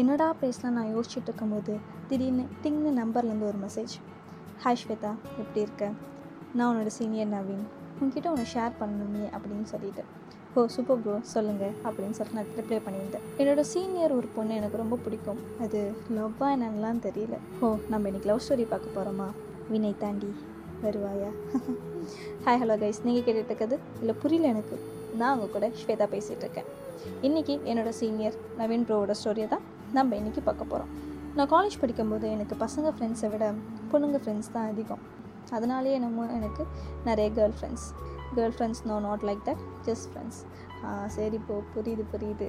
என்னடா பேசலாம் நான் யோசிச்சுட்டு இருக்கும்போது திடீர்னு டிங்னு நம்பர்லேருந்து ஒரு மெசேஜ் ஹாய் ஸ்வேதா எப்படி இருக்க? நான் உன்னோட சீனியர் நவீன். உங்ககிட்ட ஒன்று ஷேர் பண்ணணுமே அப்படின்னு சொல்லிட்டு. ஓ சூப்பர் ப்ரோ சொல்லுங்கள் அப்படின்னு சொல்லிட்டு நான் ரிப்ளை பண்ணியிருந்தேன். என்னோடய சீனியர் ஒரு பொண்ணு எனக்கு ரொம்ப பிடிக்கும். அது லவ்வா என்னென்னலாம் தெரியல. ஓ நம்ம இன்னைக்கு லவ் ஸ்டோரி பார்க்க போகிறோமா வினை தாண்டி வருவாயா? ஹாய் ஹலோ கைஸ் நீங்கள் கேட்டுட்டு இருக்கிறது இல்லை புரியல எனக்கு. நான் உங்கள் கூட ஸ்வேதா பேசிகிட்டு இருக்கேன். இன்றைக்கி என்னோடய சீனியர் நவீன் ப்ரோவோட ஸ்டோரியை தான். நம்ம இன்றைக்கி பார்க்க போகிறோம் நான் காலேஜ் படிக்கும்போது எனக்கு பசங்க ஃப்ரெண்ட்ஸை விட பொண்ணுங்க ஃப்ரெண்ட்ஸ் தான் அதிகம். அதனாலேயே என்னமோ எனக்கு நிறைய girlfriends girlfriends no not like that just friends சரி இப்போ புரியுது புரியுது.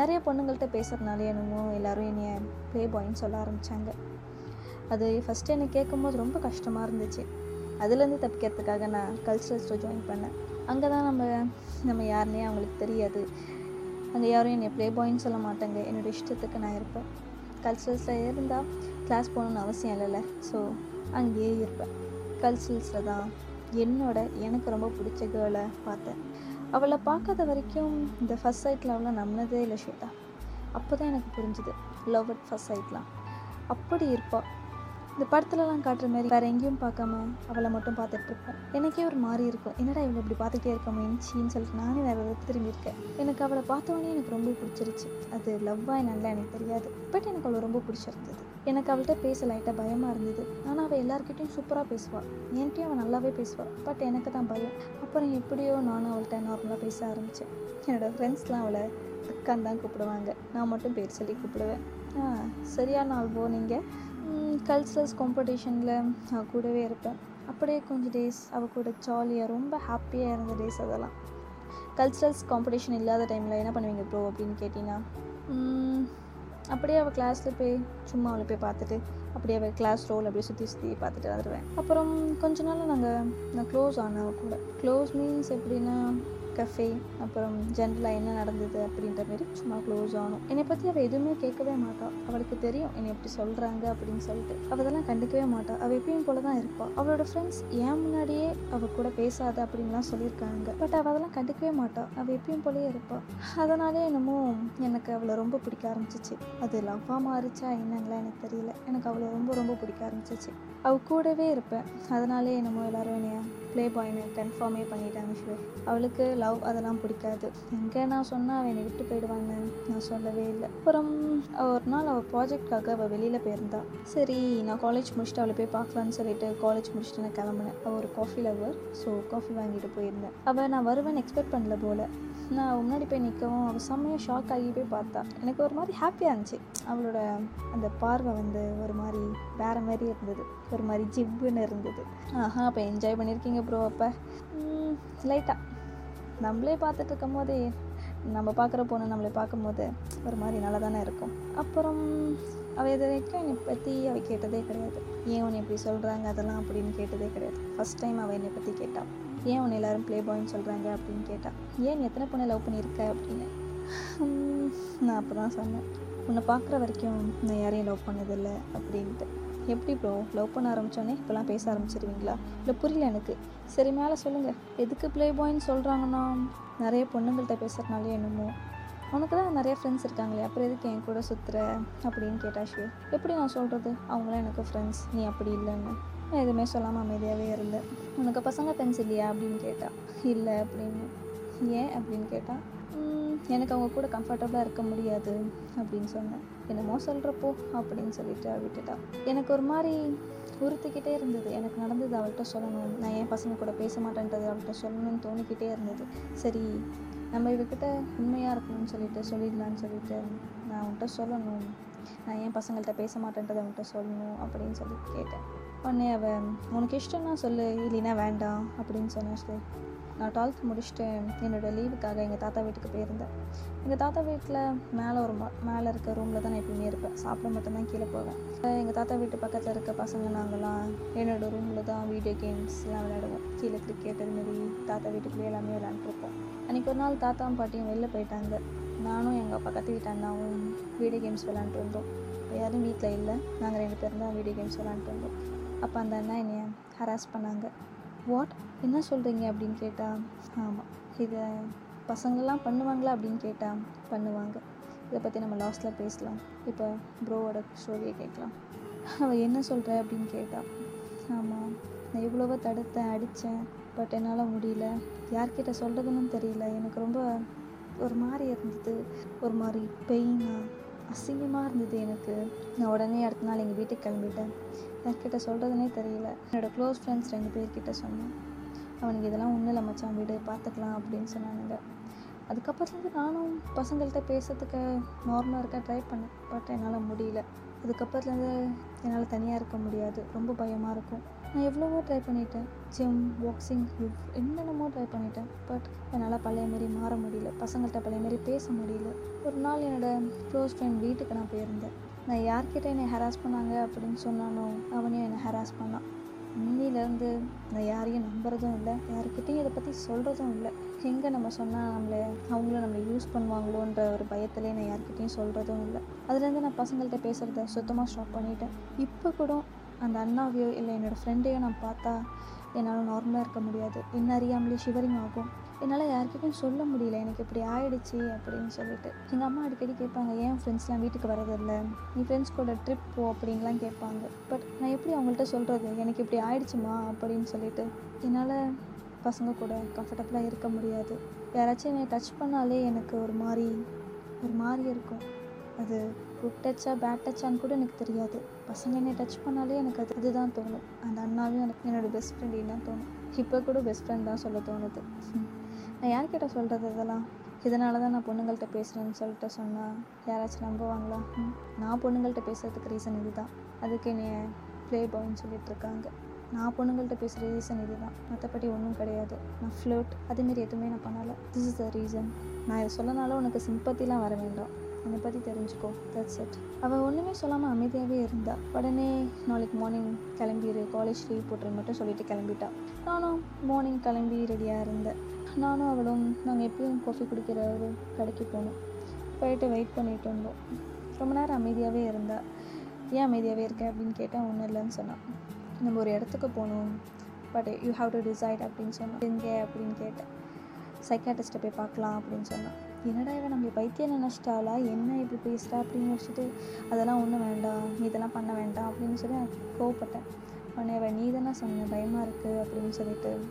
நிறைய பொண்ணுங்கள்கிட்ட பேசுகிறதுனாலே என்னமோ எல்லோரும் என்னைய ப்ளே பாயின்னு சொல்ல ஆரம்பித்தாங்க அது ஃபஸ்ட்டு எனக்கு கேட்கும்போது ரொம்ப கஷ்டமாக இருந்துச்சு. அதுலேருந்து தப்பிக்கிறதுக்காக நான் கல்ச்சரல்ஸில் ஜாயின் பண்ணேன். அங்கே தான் நம்ம நம்ம யாருன்னே அவங்களுக்கு தெரியாது. அங்கே யாரும் என்னை ப்ளே பாயின்னு சொல்ல மாட்டாங்க. என்னோடய இஷ்டத்துக்கு நான் இருப்பேன். கல்ச்சுரல்ஸில் இருந்தால் கிளாஸ் போகணுன்னு அவசியம் இல்லைல்ல. ஸோ அங்கேயே இருப்பேன். கல்ச்சுரல்ஸில் தான் என்னோட எனக்கு ரொம்ப பிடிச்ச கேர்ளை பார்த்தேன். அவளை பார்க்காத வரைக்கும் இந்த ஃபஸ்ட் சைட்டில் அவளை நம்பினதே இல்லை ஸ்வேதா. அப்போ தான் எனக்கு புரிஞ்சுது. லவ் அட் ஃபஸ்ட் சைட்லாம் அப்படி இருப்பாள் இந்த படத்துலலாம் காட்டுற மாதிரி வேறு எங்கேயும் பார்க்காம அவளை மட்டும் பார்த்துட்டு இருப்பேன் எனக்கே ஒரு மாதிரி இருக்கும். என்னடா இவளை இப்படி பார்த்துட்டே இருக்கோமே இன்ச்சின்னு சொல்லிட்டு நானே வேறு திரும்பியிருக்கேன். எனக்கு அவளை பார்த்தவொடனே எனக்கு ரொம்ப பிடிச்சிருச்சு. அது லவ்வாக நல்லா எனக்கு தெரியாது. பட் எனக்கு அவளை ரொம்ப பிடிச்சிருந்தது. எனக்கு அவள்கிட்ட பேச லைட்டாக பயமாக இருந்தது. ஆனால் அவள் எல்லாருக்கிட்டையும் சூப்பராக பேசுவாள் என்கிட்டயும் அவள் நல்லாவே பேசுவாள் பட் எனக்கு தான் பயம். அப்புறம் எப்படியோ நானும் அவள்கிட்ட நார்மலாக பேச ஆரம்பித்தேன் என்னோடய ஃப்ரெண்ட்ஸ்லாம் அவளை அக்கான்னு தான் கூப்பிடுவாங்க. நான் மட்டும் பேர் சொல்லி கூப்பிடுவேன். சரியான ஆள் போ நீங்கள் கல்ச்சரல்ஸ் காம்படிஷனில் நான் கூடவே இருப்பேன். அப்படியே கொஞ்சம் டேஸ் அவள் கூட ஜாலியாக ரொம்ப ஹாப்பியாக இருந்த டேஸ் அதெல்லாம். கல்ச்சரல்ஸ் காம்படிஷன் இல்லாத டைமில் என்ன பண்ணுவீங்க ப்ரோ அப்படின்னு கேட்டிங்கன்னா அப்படியே அவள் கிளாஸில் போய் சும்மா அவளை போய் பார்த்துட்டு அப்படியே அவள் கிளாஸ் ரோல் அப்படியே சுற்றி சுற்றி பார்த்துட்டு வந்துடுவேன் அப்புறம் கொஞ்ச நாள் நாங்கள் நான் க்ளோஸ் ஆனேன் அவள் கூட. க்ளோஸ் மீன்ஸ் எப்படின்னா கஃபே அப்புறம் ஜென்ரலாக என்ன நடந்தது அப்படின்ற மாரி சும்மா க்ளோஸ் ஆகணும். என்னை பற்றி அவள் எதுவுமே கேட்கவே மாட்டாள் அவளுக்கு தெரியும் என்னை எப்படி சொல்கிறாங்க அப்படின்னு சொல்லிட்டு. அவள் அதெல்லாம் கண்டுக்கவே மாட்டாள் அவள் எப்பயும் போல தான் இருப்பாள் அவளோட ஃப்ரெண்ட்ஸ் ஏன் முன்னாடியே அவள் கூட பேசாத அப்படின்லாம் சொல்லியிருக்காங்க. பட் அவள் அதெல்லாம் கண்டுக்கவே மாட்டாள் அவள் எப்பயும் போலயே இருப்பாள் அதனாலே என்னமோ எனக்கு அவளை ரொம்ப பிடிக்க ஆரம்பிச்சிச்சு. அது லவ்வாக மாறிச்சா என்னங்களா எனக்கு தெரியல. எனக்கு அவளை ரொம்ப ரொம்ப பிடிக்க ஆரம்பிச்சிச்சு. அவள் கூடவே இருப்பேன். அதனாலே என்னமோ எல்லாரும் என்னைய ப்ளே பாய்னு கன்ஃபார்மே பண்ணிட்டாங்க ஷோ அவளுக்கு லவ் அதெல்லாம் பிடிக்காது. எங்கே நான் சொன்னால் அவள் என்னை விட்டு போயிடுவான்னு நான் சொல்லவே இல்லை. அப்புறம் ஒரு நாள் அவள் ப்ராஜெக்ட்காக அவள் வெளியில் போயிருந்தா. சரி நான் காலேஜ் முடிச்சுட்டு அவளை போய் பார்க்கலான்னு சொல்லிட்டு காலேஜ் முடிச்சுட்டு நான் கிளம்புனேன். அவள் ஒரு காஃபி லவர் ஸோ காஃபி வாங்கிட்டு போயிருந்தேன். அவள் நான் வருவேன்னு எக்ஸ்பெக்ட் பண்ணல போல். நான் அவள் முன்னாடி போய் நிற்கவும் அவள் செம்மையாக ஷாக் ஆகி போய் பார்த்தா. எனக்கு ஒரு மாதிரி ஹாப்பியாக இருந்துச்சு. அவளோட அந்த பார்வை வந்து ஒரு மாதிரி வேறு மாதிரி இருந்தது. ஒரு மாதிரி ஜிப்புன்னு இருந்தது. ஆஹா அப்போ என்ஜாய் பண்ணியிருக்கீங்க ப்ரோ அப்போ. லைட்டாக நம்மளே பார்த்துட்டு இருக்கும் போது நம்ம பார்க்குற பொண்ணு நம்மளை பார்க்கும்போது ஒரு மாதிரி நல்லா தானே இருக்கும். அப்புறம் அவள் இது வரைக்கும் என்னை பற்றி அவள் கேட்டதே கிடையாது. ஏன் உன்னை இப்படி சொல்கிறாங்க அதெல்லாம் அப்படின்னு கேட்டதே கிடையாது. ஃபஸ்ட் டைம் அவள் என்னை பற்றி கேட்டாள் ஏன் உன்னை எல்லாரும் ப்ளே பாய்ன்னு சொல்கிறாங்க அப்படின்னு கேட்டால் ஏன் நீ எத்தனை பொண்ணை லவ் பண்ணியிருக்க? அப்படின்னு. நான் அப்போ தான் சொன்னேன். உன்னை பார்க்குற வரைக்கும் நான் யாரையும் லவ் பண்ணதில்லை அப்படின்ட்டு. எப்படி ப்ரோ லவ் பண்ண ஆரம்பித்தோன்னே இப்போலாம் பேச ஆரம்பிச்சிருவீங்களா? இல்லை புரியல எனக்கு. சரி மேலே சொல்லுங்கள் எதுக்கு ப்ளே பாய்ன்னு சொல்கிறாங்கன்னா நிறைய பொண்ணுங்கள்கிட்ட பேசுகிறனாலே என்னமோ. உனக்கு தான் நிறைய ஃப்ரெண்ட்ஸ் இருக்காங்களே அப்புறம் எதுக்கு என் கூட சுற்றுற அப்படின்னு கேட்டா ஷிவ் எப்படி நான் சொல்கிறது அவங்களாம் எனக்கு ஃப்ரெண்ட்ஸ் நீ அப்படி இல்லைன்னு. நான் எதுவுமே சொல்லாமல் அமைதியாகவே இருந்தேன் உனக்கு பசங்க ஃப்ரெண்ட்ஸ் இல்லையா? அப்படின்னு கேட்டால் இல்லை அப்படின்னு. ஏன்? அப்படின்னு கேட்டால் எனக்கு அவங்க கூட கம்ஃபர்டபுளாக இருக்க முடியாது அப்படின்னு சொன்னேன். என்னமோ சொல்கிறப்போ அப்படின்னு சொல்லிட்டு விட்டுட்டான் எனக்கு ஒரு மாதிரி உறுத்திக்கிட்டே இருந்தது. எனக்கு நடந்தது அவள்கிட்ட சொல்லணும். நான் ஏன் பசங்க கூட பேச மாட்டேன்றது அவள்கிட்ட சொல்லணும்னு தோணிக்கிட்டே இருந்தது. சரி நம்ம இவகிட்ட உண்மையாக இருக்கணும்னு சொல்லிட்டு சொல்லிடலான்னு சொல்லிட்டு நான் அவன்கிட்ட சொல்லணும். நான் ஏன் பசங்கள்கிட்ட பேச மாட்டேன்றதை அவன்கிட்ட சொல்லணும் அப்படின்னு சொல்லி கேட்டேன். உடனே அவன் உனக்கு இஷ்டம்னா சொல்லு இல்லைன்னா வேண்டாம் அப்படின்னு சொன்னேன் ஸ்ரீ. நான் டுவெல்த் முடிச்சுட்டு என்னோடய லீவுக்காக எங்கள் தாத்தா வீட்டுக்கு போயிருந்தேன். எங்கள் தாத்தா வீட்டில் மேலே ஒரு மா மேலே இருக்க ரூமில் தான் நான் எப்பயுமே இருப்பேன். சாப்பிட மட்டும்தான் கீழே போவேன். எங்கள் தாத்தா வீட்டு பக்கத்தில் இருக்க பசங்க நாங்கள்லாம் என்னோட ரூமில் தான் வீடியோ கேம்ஸ்லாம் விளையாடுவோம். கீழே கிரிக்கெட் அதுமாரி தாத்தா வீட்டுக்குள்ளே எல்லாமே விளையாண்டுருப்போம் அன்றைக்கி ஒரு நாள் தாத்தாவும் பாட்டியும் வெளில போயிட்டாங்க. நானும் எங்கள் பக்கத்து வீட்டு அண்ணாவும் வீடியோ கேம்ஸ் விளாண்டுட்டு இருந்தோம். யாரும் வீட்டில் இல்லை. நாங்கள் ரெண்டு பேரும் தான் வீடியோ கேம்ஸ் விளாண்டுட்டு இருந்தோம். அப்போ அந்த அண்ணா என்னைய ஹராஸ் பண்ணாங்க. வாட் என்ன சொல்கிறீங்க அப்படின்னு கேட்டால் ஆமாம் இதை பசங்கள்லாம் பண்ணுவாங்களா? அப்படின்னு கேட்டால் பண்ணுவாங்க. இதை பற்றி நம்ம லாஸ்ட்டில் பேசலாம். இப்போ ப்ரோவோட ஸ்டோரியை கேட்கலாம். அவள் என்ன சொல்கிற அப்படின்னு கேட்டாள் ஆமாம் நான் எவ்வளவோ தடுத்தேன் அடித்தேன் பட் என்னால் முடியல. யார்கிட்ட சொல்கிறதுன்னு தெரியல. எனக்கு ரொம்ப ஒரு மாதிரி இருந்தது. ஒரு மாதிரி பெயினாக அசிங்கமாக இருந்தது எனக்கு. நான் உடனே அடுத்த நாள் எங்கள் வீட்டுக்கு கிளம்பிட்டேன். யார்கிட்ட சொல்கிறதுனே தெரியல. என்னோடய க்ளோஸ் ஃப்ரெண்ட்ஸ் ரெண்டு பேர்கிட்ட சொன்னேன். அவனுக்கு இதெல்லாம் ஒன்றும் இல்லை மச்சான் வீடு பார்த்துக்கலாம் அப்படின்னு சொன்னானுங்க. அதுக்கப்புறத்துலேருந்து நானும் பசங்கள்கிட்ட பேசுறதுக்கு நார்மலாக இருக்க ட்ரை பண்ணேன். பட் என்னால் முடியல. அதுக்கப்புறத்துலேருந்து என்னால் தனியாக இருக்க முடியாது. ரொம்ப பயமாக இருக்கும். நான் எவ்வளவோ ட்ரை பண்ணிட்டேன். ஜிம் பாக்ஸிங் என்னென்னமோ ட்ரை பண்ணிட்டேன். பட் என்னால் பழைய மாரி மாற முடியல. பசங்கள்கிட்ட பழைய மாரி பேச முடியல. ஒரு நாள் என்னோடய க்ளோஸ் ஃப்ரெண்ட் வீட்டுக்கு நான் போயிருந்தேன். நான் யார்கிட்ட என்னை ஹராஸ் பண்ணாங்க அப்படின்னு சொன்னானோ அவனையும் என்னை ஹராஸ் பண்ணான். இன்னிலேருந்து நான் யாரையும் நம்புறதும் இல்லை யாருக்கிட்டையும் இதை பற்றி சொல்கிறதும் இல்லை. எங்கே நம்ம சொன்னால் நம்மளை அவங்களும் நம்மளை யூஸ் பண்ணுவாங்களோன்ற ஒரு பயத்திலே நான் யார்கிட்டையும் சொல்கிறதும் இல்லை. அதுலேருந்து நான் பசங்கள்கிட்ட பேசுகிறத சுத்தமாக ஸ்டாப் பண்ணிட்டேன். இப்போ கூட அந்த அண்ணாவையோ இல்லை என்னோடய ஃப்ரெண்டையோ நான் பார்த்தா என்னால் நார்மலாக இருக்க முடியாது. என்ன அறியாமலே ஷிவரிங் ஆகும். என்னால் யார்கிட்டையும் சொல்ல முடியல. எனக்கு இப்படி ஆயிடுச்சு அப்படின்னு சொல்லிட்டு. எங்கள் அம்மா அடிக்கடி கேட்பாங்க ஏன் ஃப்ரெண்ட்ஸ்லாம் வீட்டுக்கு வரதில்ல நீ ஃப்ரெண்ட்ஸ் கூட ட்ரிப் போ அப்படின்லாம் கேட்பாங்க. பட் நான் எப்படி அவங்கள்ட்ட சொல்கிறது எனக்கு இப்படி ஆயிடுச்சுமா? அப்படின்னு சொல்லிட்டு. என்னால் பசங்க கூட கம்ஃபர்டபுளாக இருக்க முடியாது. யாராச்சும் என்னை டச் பண்ணாலே எனக்கு ஒரு மாதிரி ஒரு மாதிரி இருக்கும். அது குட் டச்சா பேட் டச்சான்னு கூட எனக்கு தெரியாது. பசங்க என்னை டச் பண்ணாலே எனக்கு அது இதுதான் தோணும். அந்த அண்ணாவையும் எனக்கு என்னோடய பெஸ்ட் ஃப்ரெண்ட் தான் தோணும். இப்போ கூட பெஸ்ட் ஃப்ரெண்ட் தான் சொல்ல தோணுது. நான் யார்கிட்ட சொல்கிறது இதெல்லாம்? இதனால தான் நான் பொண்ணுங்கள்கிட்ட பேசுகிறேன்னு சொல்லிட்டு சொன்னால் யாராச்சும் நம்புவாங்களா? நான் பொண்ணுங்கள்கிட்ட பேசுகிறதுக்கு ரீசன் இது தான் அதுக்கு என்னை ப்ளே பாய்ன்னு சொல்லிகிட்ருக்காங்க நான் பொண்ணுங்கள்கிட்ட பேசுகிற ரீசன் இதுதான். மற்றபடி ஒன்றும் கிடையாது. நான் ஃப்ளோட் அதேமாரி எதுவுமே நான் பண்ணலை. திஸ் இஸ் த ரீசன் நான் இதை சொல்லனாலும் உனக்கு சிம்பத்திலாம் வர வேண்டாம். என்னை பற்றி தெரிஞ்சுக்கோ. தட்ஸ் இட் அவள் ஒன்றுமே சொல்லாமல் அமைதியாகவே இருந்தா. உடனே நாளைக்கு மார்னிங் கிளம்பிடு காலேஜ் லீவ் போட்டுரு மட்டும் சொல்லிட்டு கிளம்பிட்டா. நானும் மார்னிங் கிளம்பி ரெடியாக இருந்தேன். நானும் அவளும் நாங்கள் எப்பயும் காஃபி குடிக்கிற ஒரு கடைக்கு போனோம். போயிட்டு வெயிட் பண்ணிட்டு இருந்தோம். ரொம்ப நேரம் அமைதியாகவே இருந்தா. ஏன் அமைதியாகவே இருக்க? அப்படின்னு கேட்டேன் ஒன்றும் இல்லைன்னு சொன்னான். நம்ம ஒரு இடத்துக்கு போகணும். But you have to decide அப்படின்னு சொன்னான். எங்கே? அப்படின்னு கேட்டேன். சைக்காட்டிஸ்ட்டை போய் பார்க்கலாம் அப்படின்னு சொன்னான். என்னடா இவன் நம்மளை பைத்தியம் நினச்சிட்டாளா? என்ன இப்படி பேசுகிறா அப்படின்னு யோசிச்சுட்டு அதெல்லாம் ஒன்றும் வேண்டாம். நீ இதெல்லாம் பண்ண வேண்டாம் அப்படின்னு சொல்லி நான் கோவப்பட்டேன். உடனே அவன் நீ தானே சொன்ன? பயமாக இருக்குது அப்படின்னு சொல்லிட்டு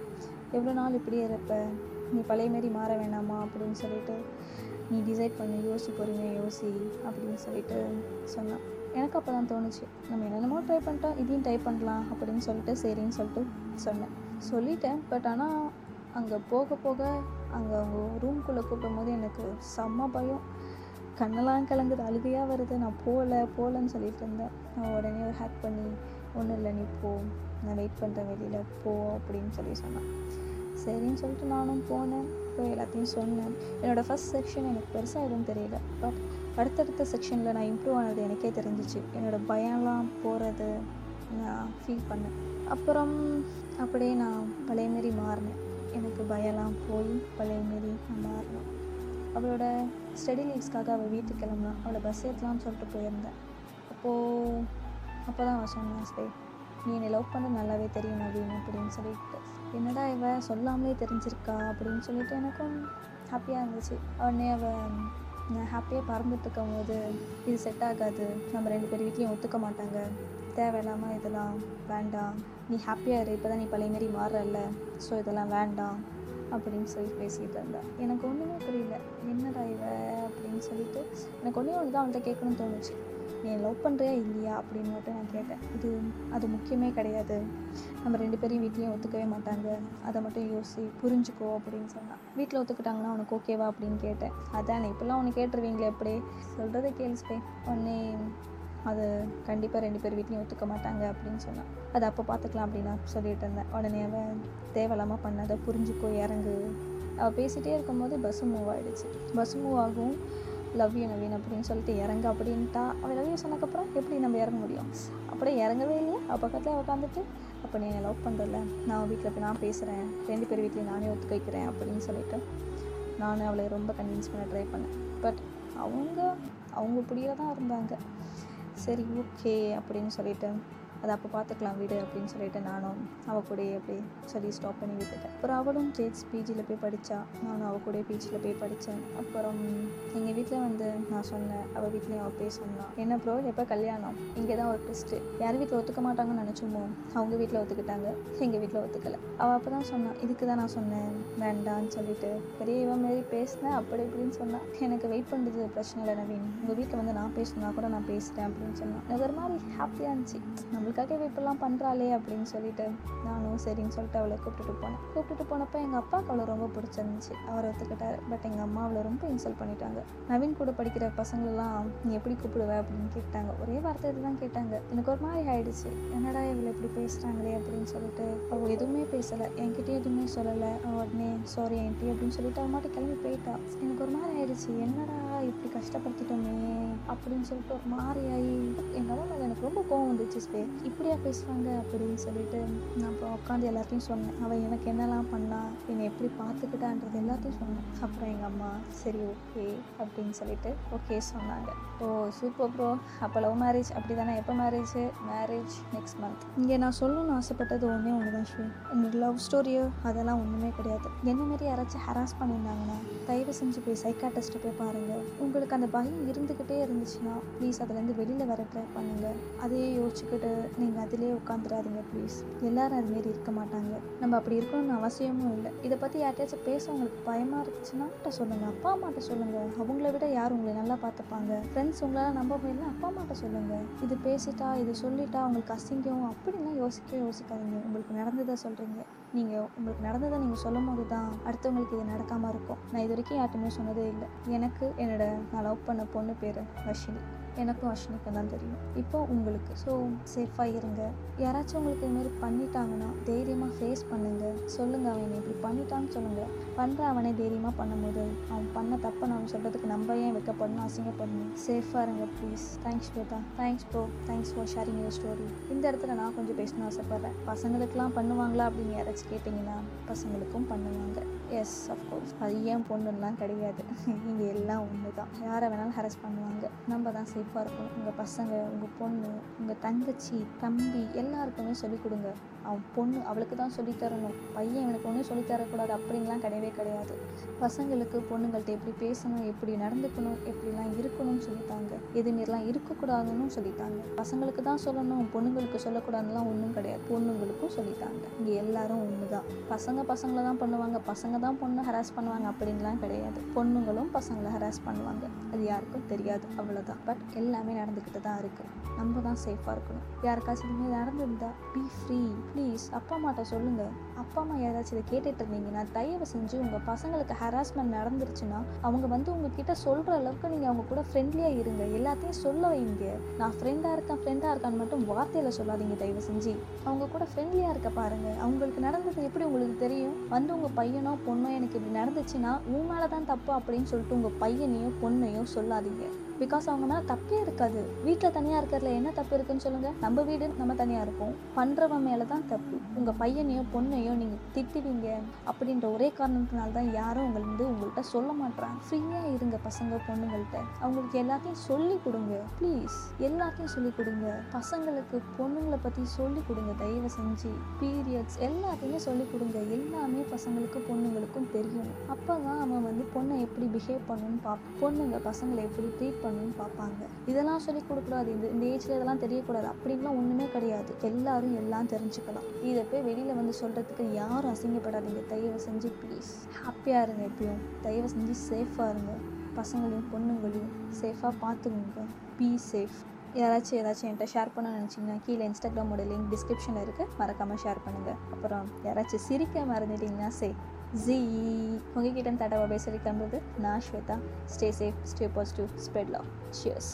எவ்வளோ நாள் இப்படியே இருப்ப? நீ பழைய மாரி மாற வேணாமா? அப்படின்னு சொல்லிட்டு நீ டிசைட் பண்ணி யோசி பொறுமையாக யோசி அப்படின்னு சொல்லிட்டு சொன்னான். எனக்கு அப்போ தான் தோணுச்சு நம்ம என்னென்னமோ ட்ரை பண்ணிட்டோம் இதையும் ட்ரை பண்ணலாம் அப்படின்னு சொல்லிட்டு சரின்னு சொல்லிட்டு சொன்னேன். சொல்லிட்டேன் பட் ஆனால் அங்கே போக போக அங்கே அவங்க ரூம்குள்ளே கூப்பிடும் போது எனக்கு செம்ம பயம். கண்ணெல்லாம் கலங்குது அழுகையாக வருது. நான் போகல போகலன்னு சொல்லிட்டு இருந்தேன். நான் உடனே ஒரு ஹேக் பண்ணி ஒன்றும் இல்லை நீ போ. நான் வெயிட் பண்ணுறேன் வெளியில். போ அப்படின்னு சொல்லி சொன்னான். சரின்னு சொல்லிட்டு நானும் போனேன். போய் எல்லாத்தையும் சொன்னேன். என்னோடய ஃபஸ்ட் செக்ஷன் எனக்கு பெருசாக எதுவும் தெரியல. பட் அடுத்தடுத்த செக்ஷனில் நான் இம்ப்ரூவ் ஆனது எனக்கே தெரிஞ்சிச்சு. என்னோடய பயம்லாம் போகிறது நான் ஃபீல் பண்ணேன். அப்புறம் அப்படியே நான் பழைய மாறினேன். எனக்கு பயம்லாம் போய் பழைய மாரி நான் மாறினேன். அவளோட ஸ்டடி லீவ்ஸ்க்காக அவள் வீட்டுக்கு கிளம்புனா அவளை பஸ் ஏற்றலாம்னு சொல்லிட்டு போயிருந்தேன். அப்போது அப்போ தான் அவள் சொன்னான் சரி நீ என்னை லவ் பண்ண நல்லாவே தெரியும் அப்படின்னு அப்படின்னு சொல்லிட்டு. என்னடா இவ? சொல்லாமலே தெரிஞ்சிருக்கா? அப்படின்னு சொல்லிட்டு எனக்கும் ஹாப்பியாக இருந்துச்சு. உடனே அவள் நான் ஹாப்பியாக பறந்துட்டு இருக்கும் போது இது செட் ஆகாது. நம்ம ரெண்டு பேர் வீட்லேயும் ஒத்துக்க மாட்டாங்க. தேவையில்லாமல் இதெல்லாம் வேண்டாம். நீ ஹாப்பியாக இரு. இப்போ தான் நீ பழைய மாரி மாறல ஸோ இதெல்லாம் வேண்டாம். அப்படின்னு சொல்லி பேசிகிட்டு இருந்தேன் எனக்கு ஒன்றுமே புரியல. என்னடா இவ அப்படின்னு சொல்லிட்டு எனக்கு ஒன்றே ஒன்று தான் அவன்கிட்ட கேட்கணும்னு தோணுச்சு. நீ லவ் பண்ணுறியா இல்லையா அப்படின்னு மட்டும் நான் கேட்டேன். இது அது முக்கியமே கிடையாது. நம்ம ரெண்டு பேரையும் வீட்லேயும் ஒத்துக்கவே மாட்டாங்க. அதை மட்டும் யோசி புரிஞ்சுக்கோ அப்படின்னு சொன்னான் வீட்டில் ஒத்துக்கிட்டாங்கன்னா உனக்கு ஓகேவா அப்படின்னு கேட்டேன். அதான் இப்போல்லாம் உன்னை கேட்டுருவீங்களே எப்படி சொல்கிறத கேள்ஸ்பே உடனே அது கண்டிப்பாக ரெண்டு பேர் வீட்லேயும் ஒத்துக்க மாட்டாங்க அப்படின்னு சொன்னான். அது அப்போ பார்த்துக்கலாம் அப்படின்னு சொல்லிட்டு இருந்தேன். உடனே அவன் தேவையில்லாமல் பண்ணாத புரிஞ்சுக்கோ இறங்கு. அவள் பேசிகிட்டே இருக்கும்போது பஸ்ஸு மூவ் ஆகிடுச்சு பஸ் மூவ் ஆகும். லவ் யூ நவீன் அப்படின்னு சொல்லிட்டு இறங்க அப்படின்ட்டா. அவள் லவ் யூ சொன்னக்கப்புறம் எப்படி நம்ம இறங்க முடியும்? அப்படியே இறங்கவே இல்லை அவள் பக்கத்தில் உட்காந்துட்டு அப்போ நீ என்னை லவ் பண்ணுறல நான் வீட்டில் போய் நான் பேசுகிறேன் ரெண்டு பேர் வீட்லேயும் நானே ஒத்துக்க வைக்கிறேன் அப்படின்னு சொல்லிட்டு நானும் அவளை ரொம்ப கன்வின்ஸ் பண்ண ட்ரை பண்ணேன். பட் அவங்க அவங்க பிடியில தான் இருந்தாங்க. சரி ஓகே அப்படின்னு சொல்லிட்டு அதை அப்போ பார்த்துக்கலாம் வீடு அப்படின்னு சொல்லிட்டு நானும் அவள் கூடயே அப்படியே சொல்லி ஸ்டாப் பண்ணி விட்டுட்டேன். அப்புறம் அவளும் ஜேட்ஸ் பிஜியில் போய் படித்தா நானும் அவள் கூட பிஜியில் போய் படித்தேன் அப்புறம் எங்கள் வீட்டில் வந்து நான் சொன்னேன். அவள் வீட்லேயும் அவள் போய் சொன்னான் என்ன ப்ரோ எப்போ கல்யாணம்? இங்கே தான் ஒரு ட்விஸ்ட்டு யார் வீட்டில் ஒத்துக்க மாட்டாங்கன்னு நினச்சோமோ? அவங்க வீட்டில் ஒத்துக்கிட்டாங்க. எங்கள் வீட்டில் ஒத்துக்கலை. அவள் அப்போ தான் சொன்னான் இதுக்கு தான் நான் சொன்னேன். வேண்டான்னு சொல்லிட்டு. பெரிய இவன் மாரி பேசினேன் அப்படி இப்படின்னு சொன்னான் எனக்கு வெயிட் பண்ணுறது பிரச்சனை இல்லை நவீன். உங்கள் வீட்டில் வந்து நான் பேசணும்னா கூட நான் பேசுகிறேன் அப்படின்னு சொன்னான் எனக்கு ஒரு மாதிரி ஹாப்பியாக இருந்துச்சு. நம்ம நம்மளுக்காக இப்படிலாம் பண்ணுறாளே அப்படின்னு சொல்லிட்டு நானும் சரின்னு சொல்லிட்டு அவளை கூப்பிட்டுட்டு போனேன். கூப்பிட்டுட்டு போனப்போ எங்கள் அப்பாவுக்கு அவளை ரொம்ப பிடிச்சிருந்துச்சு. அவர் ஒத்துக்கிட்டார். பட் எங்கள் அம்மா அவளை ரொம்ப இன்சல்ட் பண்ணிட்டாங்க. நவீன் கூட படிக்கிற பசங்களெலாம் நீ எப்படி கூப்பிடுவ? அப்படின்னு கேட்டாங்க. ஒரே வார்த்தை தான் கேட்டாங்க. எனக்கு ஒரு மாதிரி ஆயிடுச்சு. என்னடா இவளை இப்படி பேசுகிறாங்களே அப்படின்னு சொல்லிட்டு அவள் எதுவுமே பேசலை. என்கிட்ட எதுவுமே சொல்லலை. அவள் உடனே சாரி ஆண்டி அப்படின்னு சொல்லிட்டு அவள் மட்டும் கிளம்பி போயிட்டா. எனக்கு ஒரு மாதிரி ஆயிடுச்சு. என்னடா இப்படி கஷ்டப்படுத்திட்டோமே? அப்படின்னு சொல்லிட்டு ஒரு மாதிரி ஆகி எங்கள் அம்மா மேலே எனக்கு ரொம்ப கோவம் வந்துச்சு ஸ்பே இப்படியா பேசுவாங்க அப்படின்னு சொல்லிட்டு நான் அப்புறம் உட்காந்து எல்லாத்தையும் சொன்னேன். அவள் எனக்கு என்னெல்லாம் பண்ணா என்னை எப்படி பார்த்துக்கிட்டான்றது எல்லாத்தையும் சொன்னேன். அப்புறம் எங்கள் அம்மா சரி ஓகே அப்படின்னு சொல்லிட்டு ஓகே சொன்னாங்க. ஓ சூப்பர் ப்ரோ அப்போ லவ் மேரேஜ் அப்படி தானே எப்போ மேரேஜ் மேரேஜ் நெக்ஸ்ட் மந்த் இங்கே நான் சொல்லணும்னு ஆசைப்பட்டது ஒன்றே ஒன்று தான் ஷூ உங்களுக்கு லவ் ஸ்டோரியோ அதெல்லாம் ஒன்றுமே கிடையாது. என்ன மாரி யாராச்சும் ஹராஸ் பண்ணியிருந்தாங்கன்னா தயவு செஞ்சு போய் சைக்காட்டிஸ்ட்டை போய் பாருங்கள் உங்களுக்கு அந்த பயம் இருந்துக்கிட்டே இருந்துச்சுன்னா ப்ளீஸ் அதுலேருந்து வெளியில் வர ட்ரை பண்ணுங்கள் அதையே யோசிச்சுக்கிட்டு நீங்கள் அதிலே உட்காந்துடாதீங்க ப்ளீஸ் எல்லாரும் அதுமாரி இருக்க மாட்டாங்க. நம்ம அப்படி இருக்கணும்னு அவசியமும் இல்லை. இதை பற்றி யார்கிட்டயாச்சும் பேச உங்களுக்கு பயமாக இருந்துச்சுன்னா கிட்ட சொல்லுங்கள் அப்பா அம்மாட்ட சொல்லுங்கள் அவங்கள விட யார் உங்களை நல்லா பார்த்துப்பாங்க? ஃப்ரெண்ட்ஸ் உங்களால் நம்ப முடியல அப்பா அம்மாட்ட சொல்லுங்கள் இது பேசிட்டா இது சொல்லிட்டா உங்களுக்கு அசிங்கம் அப்படின்லாம் யோசிக்கவே யோசிக்காதீங்க. உங்களுக்கு நடந்ததை சொல்கிறீங்க நீங்கள் உங்களுக்கு நடந்ததை நீங்கள் சொல்லும் போது தான் அடுத்தவங்களுக்கு இது நடக்காமல் இருக்கும். நான் இது வரைக்கும் யார்ட்டுமே சொன்னதே இல்லை. எனக்கு என்னோட நான் லவ் பண்ண பொண்ணு பேர் வர்ஷினி. எனக்கும் அஸ்வினிக்கும் தான் தெரியும். இப்போ உங்களுக்கு. ஸோ சேஃபாக இருங்க. யாராச்சும் உங்களுக்கு இது மாதிரி பண்ணிட்டாங்கன்னா தைரியமாக ஃபேஸ் பண்ணுங்க. சொல்லுங்கள் அவன் இப்படி பண்ணிட்டான்னு சொல்லுங்கள் பண்ணுற அவனே தைரியமாக பண்ணும்போது அவன் பண்ண தப்பை நான் சொல்கிறதுக்கு நம்ம ஏன் வைக்கப்படணும் அசிங்கப்படணும்? சேஃபாக இருங்க please thanks Shweta. Thanks bro thanks for sharing your story இந்த இடத்துல நான் கொஞ்சம் பேசணும் ஆசைப்பட்றேன். பசங்களுக்கெலாம் பண்ணுவாங்களா அப்படின்னு யாராச்சும் கேட்டிங்கன்னா பசங்களுக்கும் பண்ணுவாங்க. எஸ் அஃப்கோர்ஸ் அது ஏன் பொண்ணுலாம் கிடையாது. இங்கே எல்லாம் ஒன்று தான் யாரை வேணாலும் ஹரஸ் பண்ணுவாங்க. நம்ம தான் சேஃபாக இருக்கும். உங்கள் பசங்க உங்கள் பொண்ணு உங்கள் தங்கச்சி தம்பி எல்லாருக்குமே சொல்லிக் கொடுங்க. அவன் பொண்ணு அவளுக்கு தான் சொல்லித் தரணும். பையன் இவனுக்கு ஒன்றும் சொல்லித்தரக்கூடாது அப்படின்லாம் கிடையவே கிடையாது. பசங்களுக்கு பொண்ணுங்கள்ட்ட எப்படி பேசணும் எப்படி நடந்துக்கணும் எப்படிலாம் இருக்கணும்னு சொல்லித்தாங்க எதுமாரிலாம் இருக்கக்கூடாதுன்னு சொல்லித்தாங்க பசங்களுக்கு தான் சொல்லணும் பொண்ணுங்களுக்கு சொல்லக்கூடாதுலாம் ஒன்றும் கிடையாது. பொண்ணுங்களுக்கும் சொல்லித்தாங்க இங்கே எல்லாரும் ஒன்று தான் பசங்க பசங்களை தான் பண்ணுவாங்க. பசங்க தான் பொண்ணு ஹராஸ் பண்ணுவாங்க. அப்படின்லாம் கிடையாது. பொண்ணுங்களும் பசங்களை ஹராஸ் பண்ணுவாங்க. அது யாருக்கும் தெரியாது. அவ்வளோதான் பட் எல்லாமே நடந்துக்கிட்டு தான் இருக்குது நம்ம தான் சேஃபாக இருக்கணும். யாருக்காச்சும் நடந்திருந்தால் நடந்திருந்தா பி ஃப்ரீ ப்ளீஸ் அப்பா அம்மாட்ட சொல்லுங்கள் அப்பா அம்மா யாராச்சும் இதை கேட்டுட்டு இருந்தீங்கன்னா தயவு செஞ்சு உங்கள் பசங்களுக்கு ஹராஸ்மெண்ட் நடந்துருச்சுன்னா அவங்க வந்து உங்ககிட்ட சொல்கிற அளவுக்கு நீங்கள் அவங்க கூட ஃப்ரெண்ட்லியாக இருங்க. எல்லாத்தையும் சொல்ல வைங்க. நான் ஃப்ரெண்டாக இருக்கேன் ஃப்ரெண்டாக இருக்கான்னு மட்டும் வார்த்தையில் சொல்லாதீங்க தயவு செஞ்சு. அவங்க கூட ஃப்ரெண்ட்லியாக இருக்க பாருங்கள் அவங்களுக்கு நடந்தது எப்படி உங்களுக்கு தெரியும்? வந்து உங்கள் பையனோ பொண்ணோ எனக்கு இப்படி நடந்துச்சுன்னா உன் மேலே தான் தப்பு அப்படின்னு சொல்லிட்டு உங்கள் பையனையோ பொண்ணையோ சொல்லாதீங்க. பிகாஸ் அவங்க மேலே தப்பே இருக்காது. வீட்டில் தனியாக இருக்கிறதுல என்ன தப்பு இருக்குன்னு சொல்லுங்கள் நம்ம வீடு நம்ம தனியாக இருப்போம். பண்ணுறவன் மேலே தான் தப்பு. உங்கள் பையனையோ பொண்ணையோ நீங்கள் திட்டுவீங்க அப்படின்ற ஒரே காரணத்தினால தான் யாரும் உங்களை வந்து உங்கள்கிட்ட சொல்ல மாட்டாங்க ஃப்ரீயாக இருங்க பசங்க பொண்ணுங்கள்கிட்ட அவங்களுக்கு எல்லாத்தையும் சொல்லி கொடுங்க. ப்ளீஸ் எல்லாத்தையும் சொல்லி கொடுங்க. பசங்களுக்கு பொண்ணுங்களை பற்றி சொல்லி கொடுங்க. தயவு செஞ்சு பீரியட்ஸ் எல்லாத்தையுமே சொல்லி கொடுங்க. எல்லாமே பசங்களுக்கு பொண்ணுங்களுக்கும் தெரியும். அப்போ தான் அவன் வந்து பொண்ணை எப்படி பிஹேவ் பண்ணணும்னு பார்ப்போம் பொண்ணுங்க பசங்களை எப்படி ட்ரீட் பண்ணணும்னு பார்ப்பாங்க. இதெல்லாம் சொல்லி கொடுக்கூடாது இந்த இந்த ஏஜில் இதெல்லாம் தெரியக்கூடாது. அப்படின்லாம் ஒன்றுமே கிடையாது. எல்லாரும் எல்லாம் தெரிஞ்சுக்கலாம். இதை போய் வெளியில் வந்து சொல்கிறதுக்கு யாரும் அசிங்கப்படாதீங்க. தயவு செஞ்சு ப்ளீஸ் ஹாப்பியாக இருங்க எப்பயும். தயவு செஞ்சு சேஃபாக இருங்க. பசங்களையும் பொண்ணுங்களையும் சேஃபாக பார்த்துக்கோங்க. பி சேஃப் யாராச்சும் ஏதாச்சும் என்கிட்ட ஷேர் பண்ண நினச்சிங்கன்னா கீழே இன்ஸ்டாகிராமோட லிங்க் டிஸ்கிரிப்ஷனில் இருக்குது மறக்காமல் ஷேர் பண்ணுங்கள் அப்புறம் யாராச்சும் சிரிக்க மறந்துட்டிங்கன்னா சே ஜி உங்ககிட்ட தடவை பேச கிளம்புறது நான் Shweta. Stay safe stay positive spread love cheers